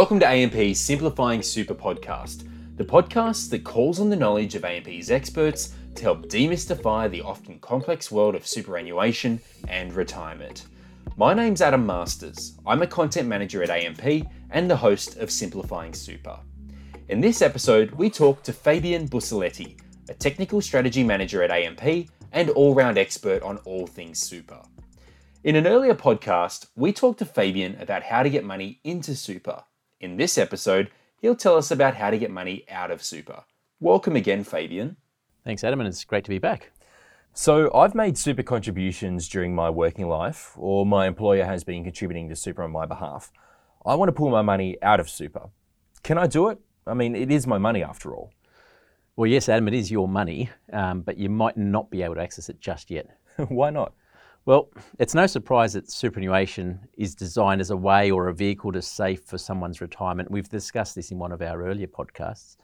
Welcome to AMP's Simplifying Super podcast, the podcast that calls on the knowledge of AMP's experts to help demystify the often complex world of superannuation and retirement. My name's Adam Masters. I'm a content manager at AMP and the host of Simplifying Super. In this episode, we talk to Fabian Bussoletti, a technical strategy manager at AMP and all round expert on all things super. In an earlier podcast, we talked to Fabian about how to get money into super in this episode, he'll tell us about how to get money out of super. Welcome again, Fabian. Thanks, Adam, and it's great to be back. So, I've made super contributions during my working life, or my employer has been contributing to super on my behalf. I want to pull my money out of super. Can I do it? I mean, it is my money after all. Well, yes, Adam, it is your money, um, but you might not be able to access it just yet. Why not? Well, it's no surprise that superannuation is designed as a way or a vehicle to save for someone's retirement. We've discussed this in one of our earlier podcasts.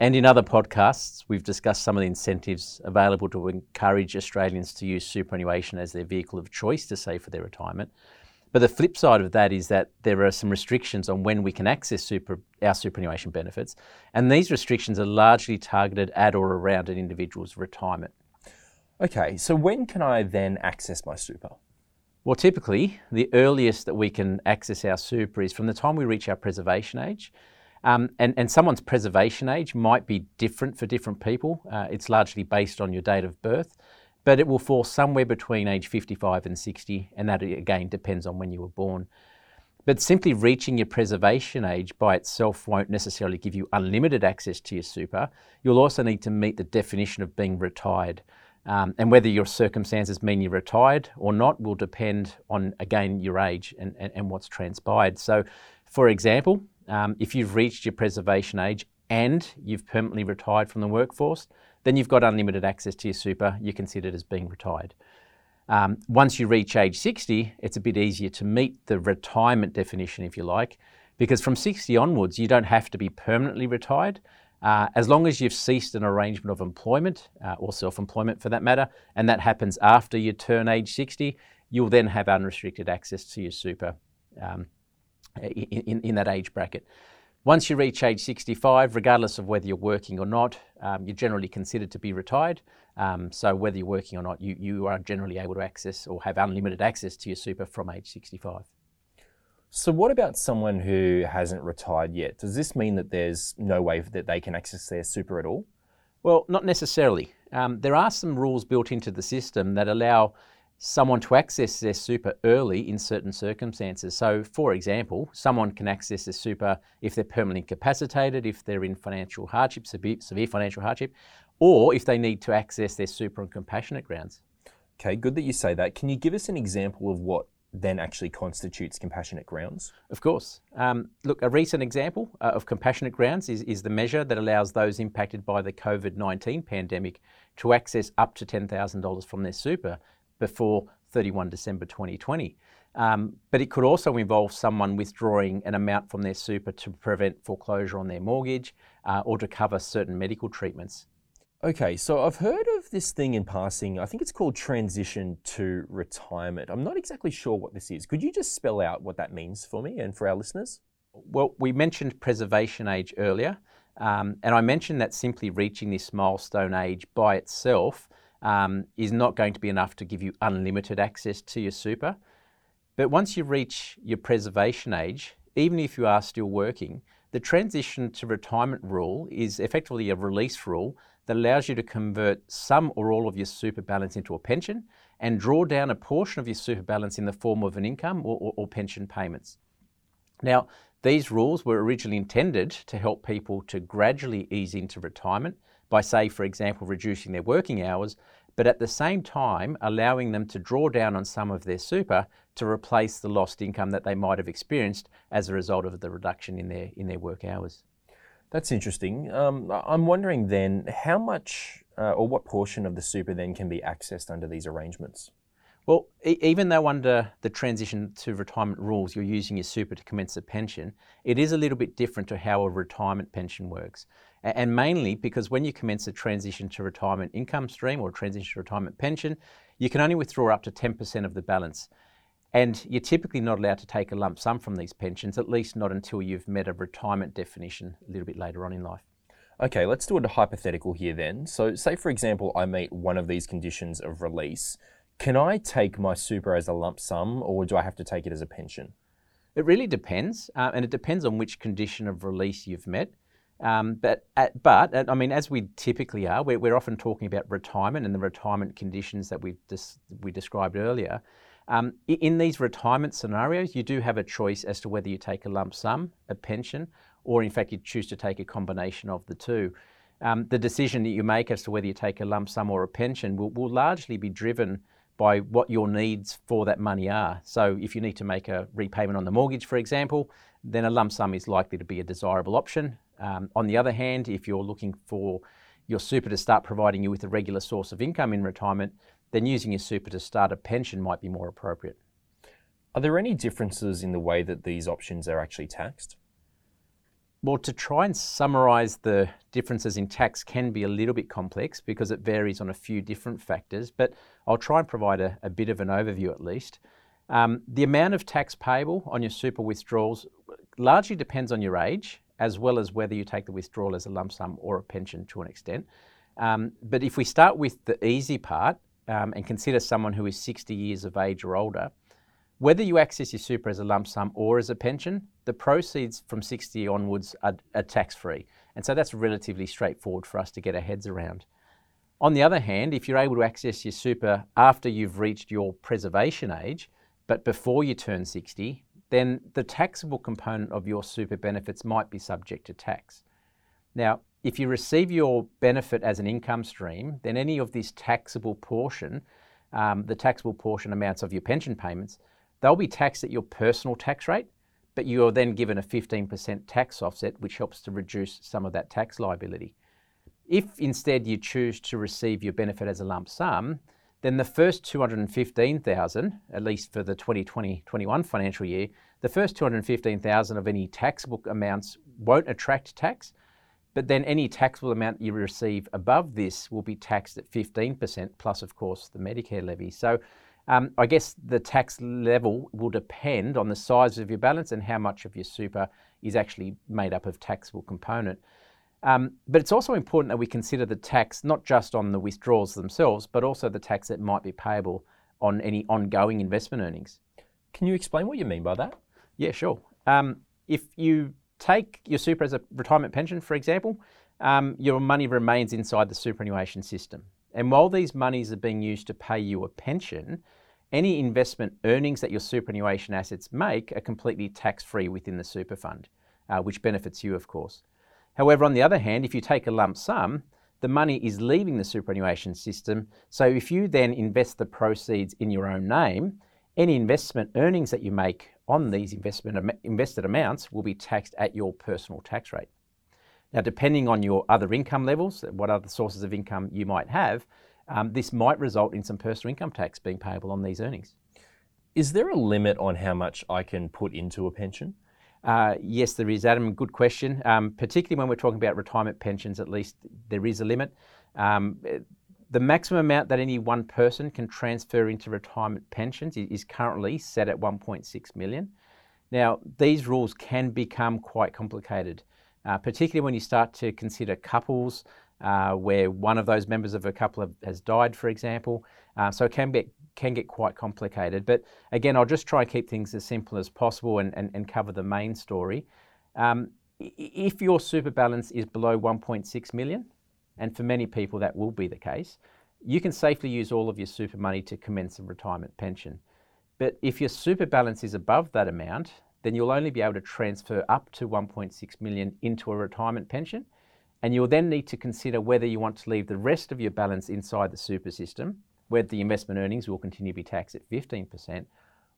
And in other podcasts, we've discussed some of the incentives available to encourage Australians to use superannuation as their vehicle of choice to save for their retirement. But the flip side of that is that there are some restrictions on when we can access super, our superannuation benefits, and these restrictions are largely targeted at or around an individual's retirement. Okay, so when can I then access my super? Well, typically, the earliest that we can access our super is from the time we reach our preservation age. Um, and, and someone's preservation age might be different for different people. Uh, it's largely based on your date of birth, but it will fall somewhere between age 55 and 60, and that again depends on when you were born. But simply reaching your preservation age by itself won't necessarily give you unlimited access to your super. You'll also need to meet the definition of being retired. Um, and whether your circumstances mean you're retired or not will depend on, again, your age and, and, and what's transpired. So, for example, um, if you've reached your preservation age and you've permanently retired from the workforce, then you've got unlimited access to your super. You're considered as being retired. Um, once you reach age 60, it's a bit easier to meet the retirement definition, if you like, because from 60 onwards, you don't have to be permanently retired. Uh, as long as you've ceased an arrangement of employment uh, or self employment for that matter, and that happens after you turn age 60, you'll then have unrestricted access to your super um, in, in, that age bracket. Once you reach age 65, regardless of whether you're working or not, um, you're generally considered to be retired. Um, so, whether you're working or not, you, you are generally able to access or have unlimited access to your super from age 65. So, what about someone who hasn't retired yet? Does this mean that there's no way that they can access their super at all? Well, not necessarily. Um, there are some rules built into the system that allow someone to access their super early in certain circumstances. So, for example, someone can access their super if they're permanently incapacitated, if they're in financial hardship, severe financial hardship, or if they need to access their super on compassionate grounds. Okay, good that you say that. Can you give us an example of what then actually constitutes compassionate grounds? Of course. Um, look, a recent example uh, of compassionate grounds is, is the measure that allows those impacted by the COVID 19 pandemic to access up to $10,000 from their super before 31 December 2020. Um, but it could also involve someone withdrawing an amount from their super to prevent foreclosure on their mortgage uh, or to cover certain medical treatments. Okay, so I've heard of this thing in passing. I think it's called transition to retirement. I'm not exactly sure what this is. Could you just spell out what that means for me and for our listeners? Well, we mentioned preservation age earlier, um, and I mentioned that simply reaching this milestone age by itself um, is not going to be enough to give you unlimited access to your super. But once you reach your preservation age, even if you are still working, the transition to retirement rule is effectively a release rule that allows you to convert some or all of your super balance into a pension and draw down a portion of your super balance in the form of an income or, or, or pension payments. Now, these rules were originally intended to help people to gradually ease into retirement by, say, for example, reducing their working hours, but at the same time allowing them to draw down on some of their super to replace the lost income that they might have experienced as a result of the reduction in their, in their work hours. That's interesting. Um, I'm wondering then how much uh, or what portion of the super then can be accessed under these arrangements? Well, e- even though under the transition to retirement rules you're using your super to commence a pension, it is a little bit different to how a retirement pension works. And mainly because when you commence a transition to retirement income stream or transition to retirement pension, you can only withdraw up to 10% of the balance. And you're typically not allowed to take a lump sum from these pensions, at least not until you've met a retirement definition a little bit later on in life. Okay, let's do a hypothetical here then. So, say for example, I meet one of these conditions of release. Can I take my super as a lump sum or do I have to take it as a pension? It really depends, uh, and it depends on which condition of release you've met. Um, but, at, but at, I mean, as we typically are, we're, we're, often talking about retirement and the retirement conditions that we dis- we described earlier. Um, in these retirement scenarios, you do have a choice as to whether you take a lump sum, a pension, or in fact you choose to take a combination of the two. Um, the decision that you make as to whether you take a lump sum or a pension will, will largely be driven by what your needs for that money are. So, if you need to make a repayment on the mortgage, for example, then a lump sum is likely to be a desirable option. Um, on the other hand, if you're looking for your super to start providing you with a regular source of income in retirement, then using your super to start a pension might be more appropriate. Are there any differences in the way that these options are actually taxed? Well, to try and summarise the differences in tax can be a little bit complex because it varies on a few different factors, but I'll try and provide a, a bit of an overview at least. Um, the amount of tax payable on your super withdrawals largely depends on your age as well as whether you take the withdrawal as a lump sum or a pension to an extent. Um, but if we start with the easy part um, and consider someone who is 60 years of age or older, whether you access your super as a lump sum or as a pension, the proceeds from 60 onwards are, are tax free. And so that's relatively straightforward for us to get our heads around. On the other hand, if you're able to access your super after you've reached your preservation age, but before you turn 60, then the taxable component of your super benefits might be subject to tax. Now, if you receive your benefit as an income stream, then any of this taxable portion, um, the taxable portion amounts of your pension payments, they'll be taxed at your personal tax rate, but you're then given a 15% tax offset, which helps to reduce some of that tax liability. If instead you choose to receive your benefit as a lump sum, then the first 215,000, at least for the 2020-21 financial year, the first 215,000 of any taxable amounts won't attract tax, but then any taxable amount you receive above this will be taxed at 15% plus, of course, the Medicare levy. So um, I guess the tax level will depend on the size of your balance and how much of your super is actually made up of taxable component. Um, but it's also important that we consider the tax not just on the withdrawals themselves, but also the tax that might be payable on any ongoing investment earnings. Can you explain what you mean by that? Yeah, sure. Um, if you take your super as a retirement pension, for example, um, your money remains inside the superannuation system. And while these monies are being used to pay you a pension, any investment earnings that your superannuation assets make are completely tax free within the super fund, uh, which benefits you, of course. However, on the other hand, if you take a lump sum, the money is leaving the superannuation system. So if you then invest the proceeds in your own name, any investment earnings that you make on these investment invested amounts will be taxed at your personal tax rate. Now, depending on your other income levels, what other sources of income you might have, um, this might result in some personal income tax being payable on these earnings. Is there a limit on how much I can put into a pension? Uh, yes, there is, Adam. Good question. Um, particularly when we're talking about retirement pensions, at least there is a limit. Um, the maximum amount that any one person can transfer into retirement pensions is currently set at 1.6 million. Now, these rules can become quite complicated, uh, particularly when you start to consider couples uh, where one of those members of a couple have, has died, for example. Uh, so it can be can get quite complicated. But again, I'll just try and keep things as simple as possible and, and, and cover the main story. Um, if your super balance is below 1.6 million, and for many people that will be the case, you can safely use all of your super money to commence a retirement pension. But if your super balance is above that amount, then you'll only be able to transfer up to 1.6 million into a retirement pension. And you'll then need to consider whether you want to leave the rest of your balance inside the super system where the investment earnings will continue to be taxed at 15%,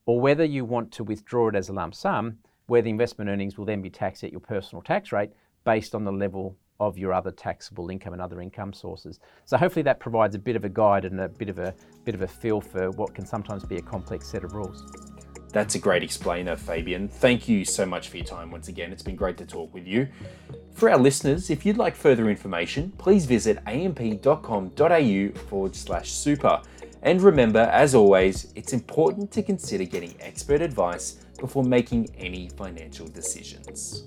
or whether you want to withdraw it as a lump sum, where the investment earnings will then be taxed at your personal tax rate based on the level of your other taxable income and other income sources. So hopefully that provides a bit of a guide and a bit of a bit of a feel for what can sometimes be a complex set of rules. That's a great explainer, Fabian. Thank you so much for your time once again. It's been great to talk with you. For our listeners, if you'd like further information, please visit amp.com.au forward slash super. And remember, as always, it's important to consider getting expert advice before making any financial decisions.